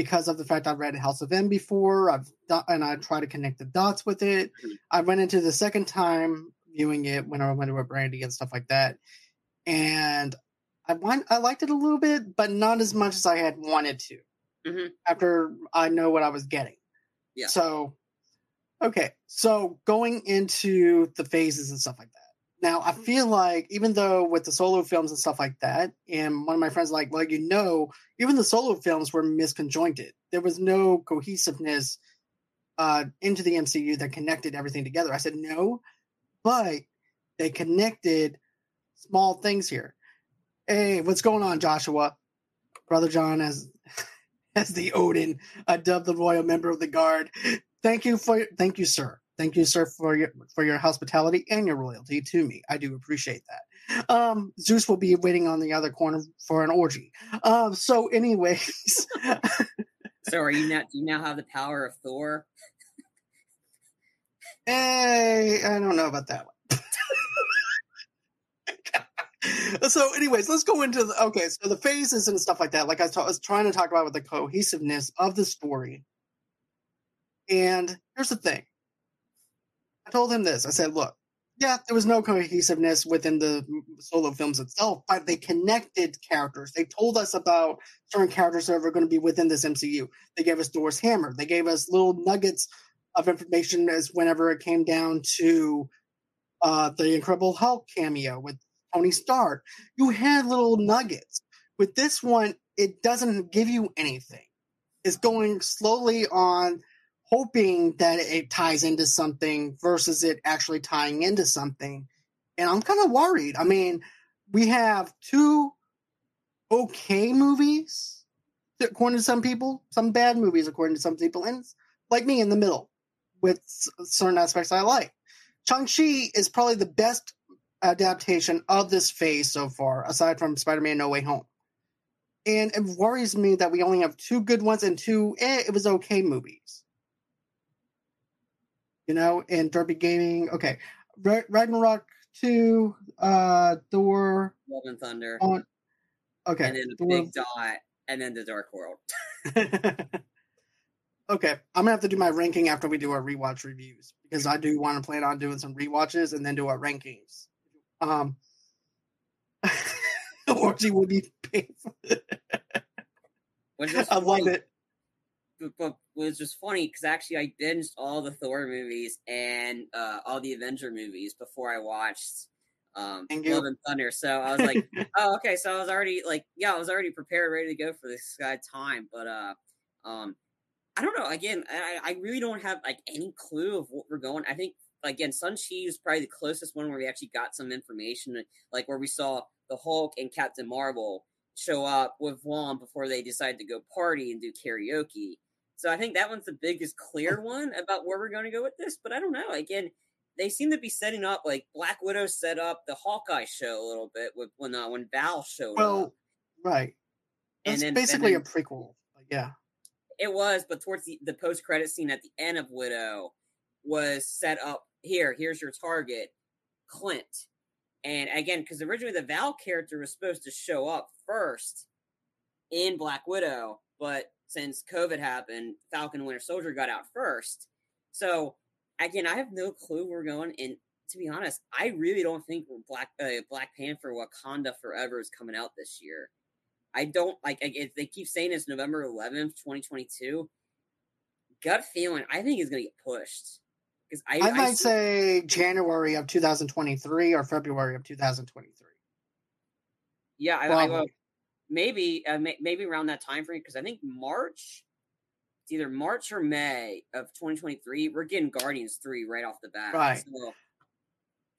A: because of the fact I've read House of M before. I've done, and I try to connect the dots with it.
B: Mhm.
A: I went into the second time viewing it when I went to a Brandy and stuff like that, and I want I liked it a little bit, but not as much as I had wanted to.
B: Mhm.
A: After I know what I was getting,
B: Yeah.
A: So, okay, so going into the phases and stuff like that. Now, I feel like even though with the solo films and stuff like that, and one of my friends like, well, you know, even the solo films were misconjointed. There was no cohesiveness uh, into the MCU that connected everything together. I said no, but they connected small things here. Hey, what's going on, Joshua? Brother John as as the Odin, I dubbed the royal member of the guard. Thank you for thank you, sir. Thank you, sir, for your for your hospitality and your loyalty to me. I do appreciate that. Um, Zeus will be waiting on the other corner for an orgy. Um, so, anyways,
B: So are you now? Do you now have the power of Thor?
A: hey, I don't know about that one. so, anyways, let's go into the okay. So the phases and stuff like that. Like I was, ta- I was trying to talk about with the cohesiveness of the story. And here's the thing. I told him this. I said, look, yeah, there was no cohesiveness within the solo films itself, but they connected characters. They told us about certain characters that were going to be within this MCU. They gave us Thor's hammer. They gave us little nuggets of information as whenever it came down to uh, the Incredible Hulk cameo with Tony Stark. You had little nuggets. With this one, it doesn't give you anything. It's going slowly on hoping that it ties into something versus it actually tying into something. And I'm kind of worried. I mean, we have two okay movies, according to some people, some bad movies, according to some people, and like me in the middle with certain aspects I like. Shang-Chi is probably the best adaptation of this phase so far, aside from Spider-Man No Way Home. And it worries me that we only have two good ones and two, eh, it was okay movies you know, and Derpy Gaming. Okay, Ra- Ragnarok two, uh, Thor
B: Love and Thunder,
A: on. Okay,
B: and then the Big Dot, and then the Dark World.
A: okay, I'm gonna have to do my ranking after we do our rewatch reviews because I do want to plan on doing some rewatches and then do our rankings. Um, orgy would be painful. I love it.
B: But, but was just funny because actually I binged all the Thor movies and uh, all the Avenger movies before I watched um. Love and Thunder. So I was like, oh, okay. So I was already like, yeah, I was already prepared, ready to go for this guy time. But uh, um, I don't know. Again, I, I really don't have like any clue of what we're going. I think again, Shang-Chi is probably the closest one where we actually got some information, like where we saw the Hulk and Captain Marvel show up with Wong before they decided to go party and do karaoke. So I think that one's the biggest clear one about where we're going to go with this. But I don't know. Again, they seem to be setting up like Black Widow set up the Hawkeye show a little bit with when uh, when Val showed up.
A: Right. It's basically
B: then-
A: a prequel. Yeah.
B: It was, but towards the, the post credit scene at the end of Widow, was set up here. Here's your target, Clint. And again, because originally the Val character was supposed to show up first in Black Widow, but since COVID happened, Falcon Winter Soldier got out first. So again, I have no clue where we're going. And to be honest, I really don't think Black uh, Black Panther Wakanda Forever is coming out this year. I don't like. I, they keep saying it's November 11th, 2022. Gut feeling, I think is going to get pushed
A: because I, I might I say January of 2023 or February of 2023.
B: Yeah, I, I will, maybe uh, may, maybe around that time frame because I think March, it's either March or May of 2023. We're getting Guardians three right off the bat.
A: Right.
B: So,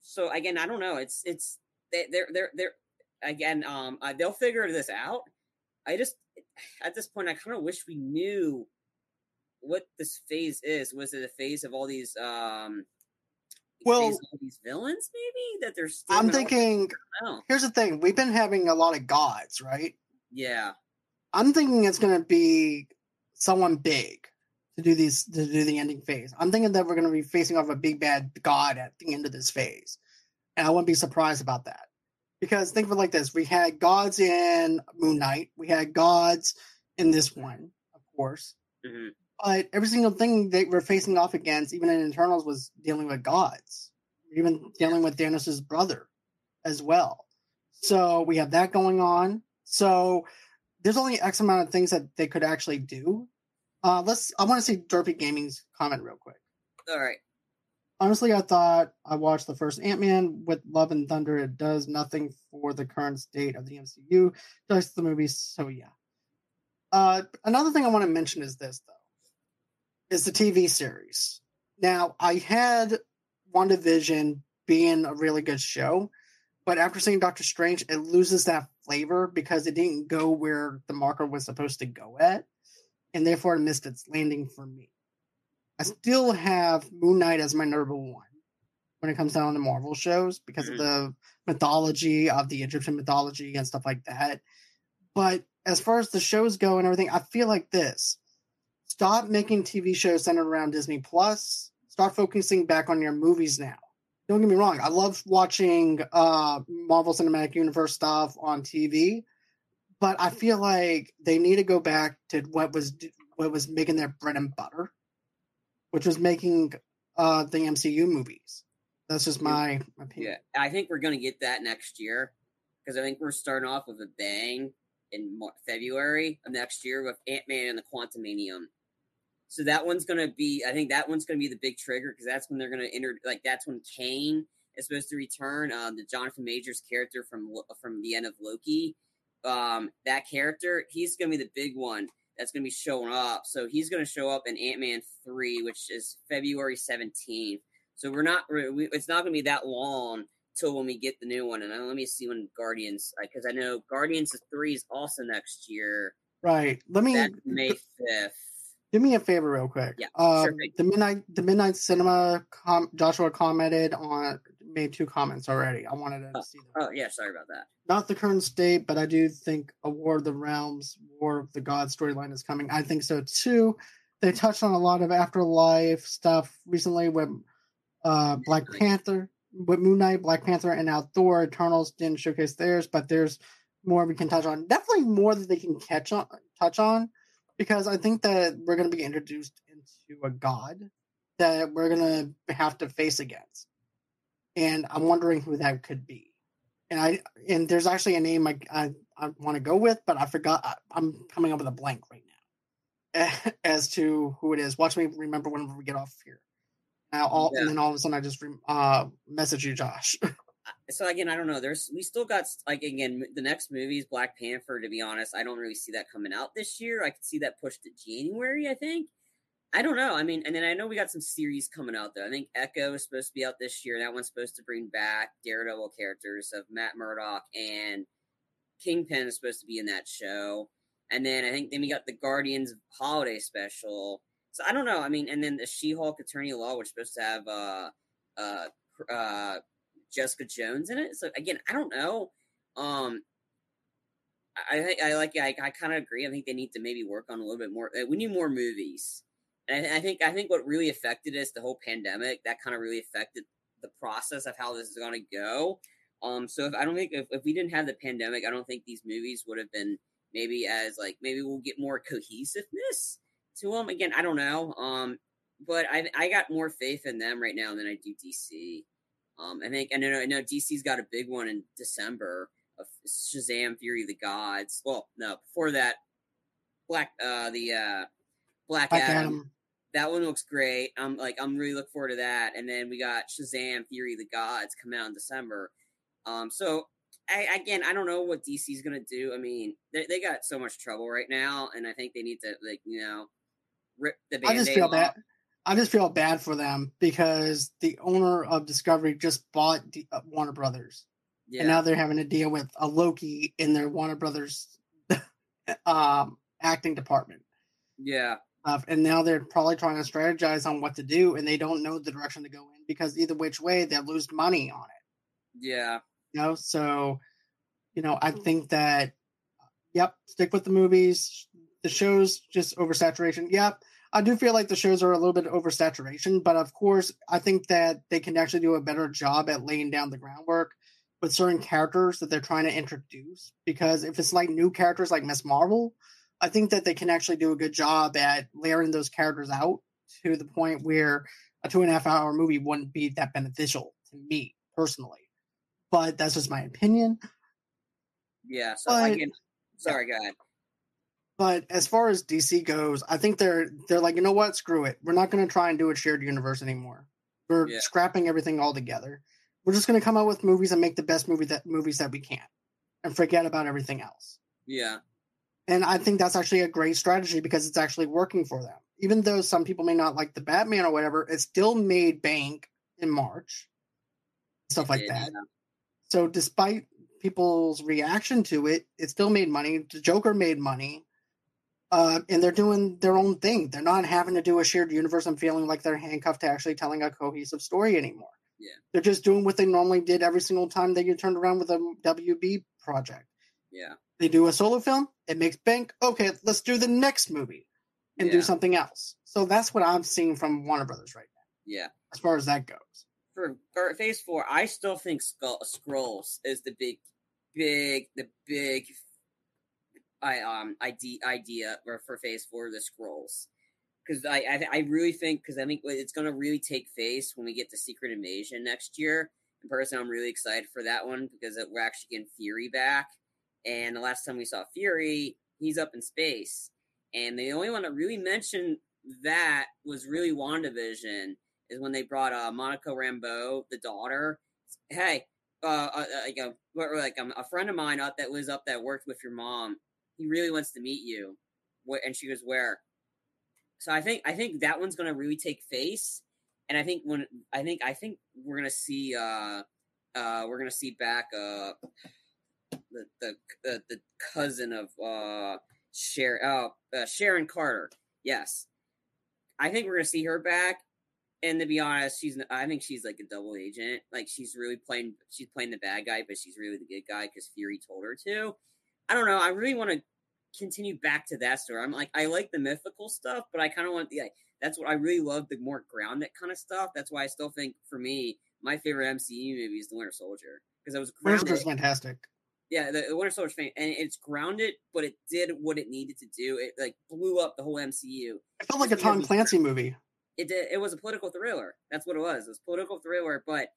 B: so again, I don't know. It's it's they, they're they're they're again. Um, uh, they'll figure this out. I just at this point, I kind of wish we knew what this phase is. Was it a phase of all these um
A: well
B: these villains maybe that they're
A: still I'm thinking here's the thing, we've been having a lot of gods, right?
B: Yeah.
A: I'm thinking it's gonna be someone big to do these to do the ending phase. I'm thinking that we're gonna be facing off a big bad god at the end of this phase. And I wouldn't be surprised about that. Because think of it like this. We had gods in Moon Knight. We had gods in this one, of course.
B: Mm-hmm.
A: But every single thing they were facing off against, even in Eternals, was dealing with gods, even dealing with Thanos' brother as well. So we have that going on. So there's only X amount of things that they could actually do. Uh, let's. I want to see Derpy Gaming's comment real quick.
B: All right.
A: Honestly, I thought I watched the first Ant Man with Love and Thunder. It does nothing for the current state of the MCU. Just the movie. So yeah. Uh, another thing I want to mention is this though is the TV series. Now, I had WandaVision being a really good show, but after seeing Doctor Strange, it loses that flavor because it didn't go where the marker was supposed to go at, and therefore it missed its landing for me. I still have Moon Knight as my number one when it comes down to Marvel shows because mm-hmm. of the mythology of the Egyptian mythology and stuff like that. But as far as the shows go and everything, I feel like this stop making TV shows centered around Disney Plus. Start focusing back on your movies now. Don't get me wrong. I love watching uh, Marvel Cinematic Universe stuff on TV, but I feel like they need to go back to what was what was making their bread and butter, which was making uh, the MCU movies. That's just my opinion.
B: Yeah, I think we're going to get that next year because I think we're starting off with a bang in February of next year with Ant Man and the Quantumania. So that one's gonna be, I think that one's gonna be the big trigger because that's when they're gonna enter, like that's when Kang is supposed to return. Um, the Jonathan Majors character from from the end of Loki, um, that character, he's gonna be the big one that's gonna be showing up. So he's gonna show up in Ant Man three, which is February seventeenth. So we're not, we, it's not gonna be that long till when we get the new one. And let me see when Guardians, because I know Guardians three is also next year.
A: Right. Let me
B: May fifth.
A: Do me a favor, real quick.
B: Yeah, um, sure
A: the midnight, the midnight cinema. Com- Joshua commented on made two comments already. I wanted to
B: oh,
A: see them.
B: Oh yeah, sorry about that.
A: Not the current state, but I do think a War of the Realms, War of the Gods storyline is coming. I think so too. They touched on a lot of afterlife stuff recently with uh, Black Panther, with Moon Knight, Black Panther, and now Thor. Eternals didn't showcase theirs, but there's more we can touch on. Definitely more that they can catch on, touch on because I think that we're going to be introduced into a god that we're going to have to face against, and I'm wondering who that could be. And I and there's actually a name I I, I want to go with, but I forgot. I, I'm coming up with a blank right now as to who it is. Watch me remember whenever we get off here. Now, all yeah. and then all of a sudden, I just uh, message you, Josh.
B: so again, I don't know. There's we still got like again the next movie is Black Panther. To be honest, I don't really see that coming out this year. I could see that pushed to January. I think. I don't know. I mean, and then I know we got some series coming out though. I think Echo is supposed to be out this year. That one's supposed to bring back Daredevil characters of Matt Murdock and Kingpin is supposed to be in that show. And then I think then we got the Guardians holiday special. So I don't know. I mean, and then the She-Hulk Attorney Law, which is supposed to have uh uh uh Jessica Jones in it. So again, I don't know. Um, I think I like I, I kind of agree. I think they need to maybe work on a little bit more. We need more movies. And I, I think I think what really affected us, the whole pandemic, that kind of really affected the process of how this is going to go. Um, so if I don't think if, if we didn't have the pandemic, I don't think these movies would have been maybe as like maybe we'll get more cohesiveness to them. Again, I don't know. Um, but I I got more faith in them right now than I do DC. Um, I think I know I know DC's got a big one in December of Shazam: Fury of the Gods. Well, no, before that, Black uh the uh Black,
A: Black
B: Adam.
A: Adam.
B: That one looks great. I'm like I'm really looking forward to that. And then we got Shazam: Fury of the Gods coming out in December. Um, so I, again, I don't know what DC's gonna do. I mean, they, they got so much trouble right now, and I think they need to like you know rip the band I
A: just feel bad. I just feel bad for them because the owner of Discovery just bought D- uh, Warner Brothers,
B: Yeah,
A: and now they're having to deal with a Loki in their Warner Brothers um, acting department.
B: yeah,
A: stuff, and now they're probably trying to strategize on what to do, and they don't know the direction to go in because either which way they'll lose money on it.
B: yeah,
A: You know, so you know, I think that yep, stick with the movies. The shows just oversaturation. Yep. I do feel like the shows are a little bit oversaturation, but of course, I think that they can actually do a better job at laying down the groundwork with certain characters that they're trying to introduce. Because if it's like new characters like Miss Marvel, I think that they can actually do a good job at layering those characters out to the point where a two and a half hour movie wouldn't be that beneficial to me personally. But that's just my opinion.
B: yeah. So
A: But-
B: again, sorry, go ahead.
A: But as far as DC goes, I think they're they're like, you know what, screw it. We're not going to try and do a shared universe anymore. We're
B: Yeah.
A: scrapping everything all together. We're just going to come out with movies and make the best movie that movies that we can, and forget about everything else.
B: Yeah,
A: And I think that's actually a great strategy because it's actually working for them. Even though some people may not like the Batman or whatever, it still made bank in March, stuff like
B: Yeah,
A: that. So despite people's reaction to it, it still made money. The Joker made money. Uh, and they're doing their own thing. They're not having to do a shared universe and feeling like they're handcuffed to actually telling a cohesive story anymore.
B: Yeah.
A: They're just doing what they normally did every single time they get turned around with a WB project.
B: Yeah,
A: They do a solo film, it makes bank. Okay, let's do the next movie and
B: Yeah.
A: do something else. So that's what I'm seeing from Warner Brothers right now,
B: yeah.
A: as far as that goes.
B: For, for Phase Four, I still think Skull, Skrulls is the big, big, the big, I um idea idea for, Phase Four the Skrulls. Because I, I I really think because I think it's to really take face when we get to Secret Invasion next year. In person, I'm really excited for that one because it, we're actually getting Fury back. And the last time we saw Fury, he's up in space. And the only one that really mentioned that was really WandaVision is when they brought uh, Monica Rambeau, the daughter. Hey, uh, uh, like a like a friend of mine up that was up that worked with your mom. He really wants to meet you. And she goes, where? So I think I think that one's gonna really take face, and I think when I think I think we're gonna see uh uh we're gonna see back uh the the the, the cousin of uh Sharon uh, uh Sharon Carter. Yes, I think we're gonna see her back. And to be honest, she's I think she's like a double agent. Like she's really playing she's playing the bad guy, but she's really the good guy because Fury told her to. I don't know. I really want to continue back to that story. I'm like, I like the mythical stuff, but I kind of want the. Like, that's what I really love the more grounded kind of stuff. That's why I still think for me, my favorite MCU movie is The Winter Soldier because it was
A: Winter
B: grounded.
A: Soldier's fantastic.
B: Yeah, the, the Winter Soldier fan, and it's grounded, but it did what it needed to do. It like blew up the whole MCU.
A: It felt like a Tom Clancy movie.
B: It did. It was a political thriller. That's what it was. It was a political thriller, but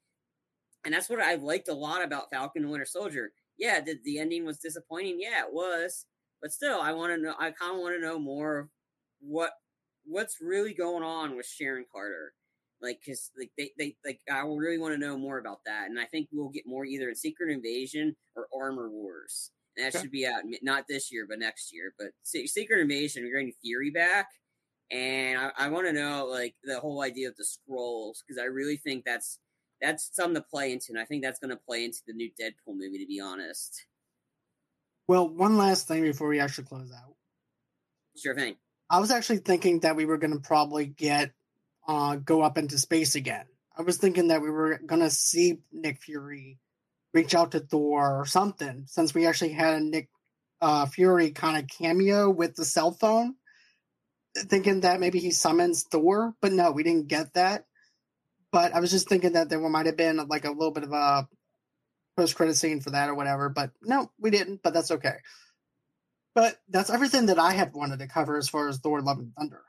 B: and that's what I liked a lot about Falcon and Winter Soldier. Yeah, the, the ending was disappointing. Yeah, it was, but still, I want to know. I kind of want to know more of what what's really going on with Sharon Carter. Like, cause like they, they like I really want to know more about that, and I think we'll get more either in Secret Invasion or Armor Wars. And that
A: Okay.
B: should be out not this year, but next year. But Se- Secret Invasion, we're getting Fury back, and I, I want to know like the whole idea of the Skrulls because I really think that's that's something to play into, and I think that's going to play into the new Deadpool movie. To be honest,
A: Well, one last thing before we actually close out.
B: sure thing.
A: I was actually thinking that we were going to probably get uh, go up into space again. I was thinking that we were going to see Nick Fury reach out to Thor or something, since we actually had a Nick uh, Fury kind of cameo with the cell phone. thinking that maybe he summons Thor, but no, we didn't get that. But I was just thinking that there might have been like a little bit of a post credit scene for that or whatever. But no, we didn't. But that's okay. But that's everything that I had wanted to cover as far as Thor: Love and Thunder.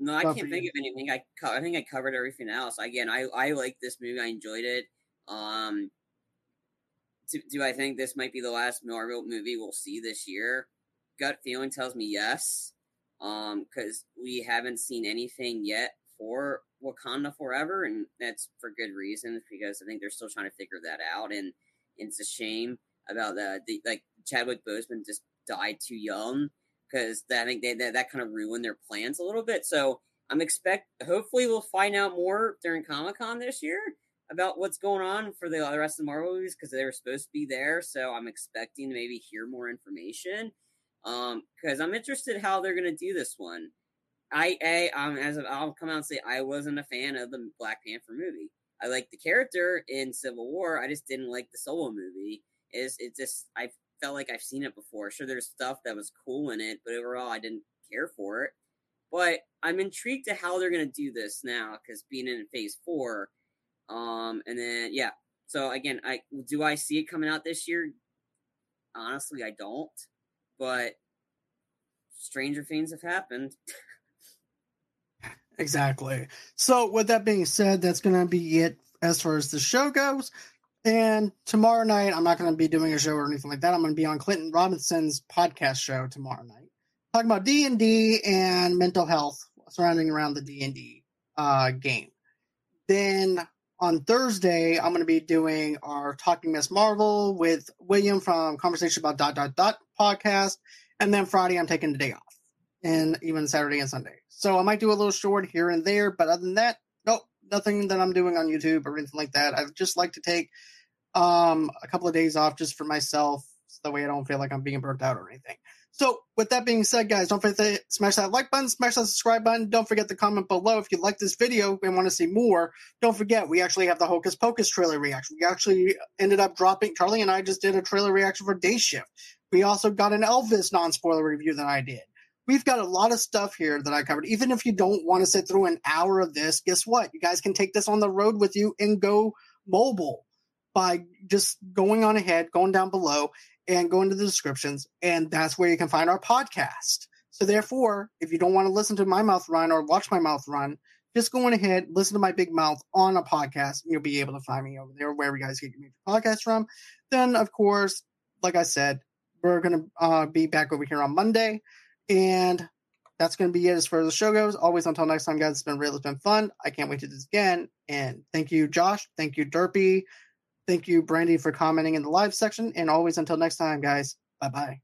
B: No, I can't think you. of anything. I co- I think I covered everything else. Again, I I like this movie. I enjoyed it. Um, do, do I think this might be the last Marvel movie we'll see this year? Gut feeling tells me yes. Um, because we haven't seen anything yet for Wakanda Forever, and that's for good reasons because I think they're still trying to figure that out, and, and it's a shame about the, the like Chadwick Boseman just died too young because I think they, that that kind of ruined their plans a little bit. So I'm expect hopefully we'll find out more during Comic Con this year about what's going on for the, rest of the Marvel movies because they were supposed to be there. So I'm expecting to maybe hear more information. Um, because I'm interested how they're gonna do this one. I a um as of, I'll come out and say I wasn't a fan of the Black Panther movie. I like the character in Civil War. I just didn't like the solo movie. Is it just I felt like I've seen it before. Sure, there's stuff that was cool in it, but overall I didn't care for it. But I'm intrigued to how they're gonna do this now because being in Phase Four, um, and then yeah. So again, I do I see it coming out this year? Honestly, I don't. But stranger things have happened.
A: exactly. So with that being said, that's gonna be it as far as the show goes. And tomorrow night, I'm not going to be doing a show or anything like that. I'm going to be on Clinton Robinson's podcast show tomorrow night, talking about D and D and mental health surrounding around the D and D uh, game. Then on Thursday, I'm going to be doing our Talking Miss Marvel with William from Conversation About Dot Dot Dot podcast, and then Friday I'm taking the day off, and even Saturday and Sunday. So I might do a little short here and there, but other than that, nope, nothing that I'm doing on YouTube or anything like that. I just like to take um, a couple of days off just for myself, so that way I don't feel like I'm being burnt out or anything. So, with that being said, guys, don't forget to smash that like button, smash that subscribe button. Don't forget to comment below if you like this video and want to see more. Don't forget, we actually have the Hocus Pocus trailer reaction. We actually ended up dropping, Charlie and I just did a trailer reaction for Day Shift. We also got an Elvis non spoiler review that I did. We've got a lot of stuff here that I covered. Even if you don't want to sit through an hour of this, guess what? You guys can take this on the road with you and go mobile by just going on ahead, going down below, and going to the descriptions. And that's where you can find our podcast. So, therefore, if you don't want to listen to my mouth run or watch my mouth run, just go on ahead, listen to my big mouth on a podcast, and you'll be able to find me over there, wherever you guys get your major podcasts from. Then, of course, like I said, we're going to uh, be back over here on Monday. And that's going to be it as far as the show goes. Always until next time, guys. It's been real. It's been fun. I can't wait to do this again. And thank you, Josh. Thank you, Derpy. Thank you, Brandy, for commenting in the live section. And always until next time, guys. Bye bye.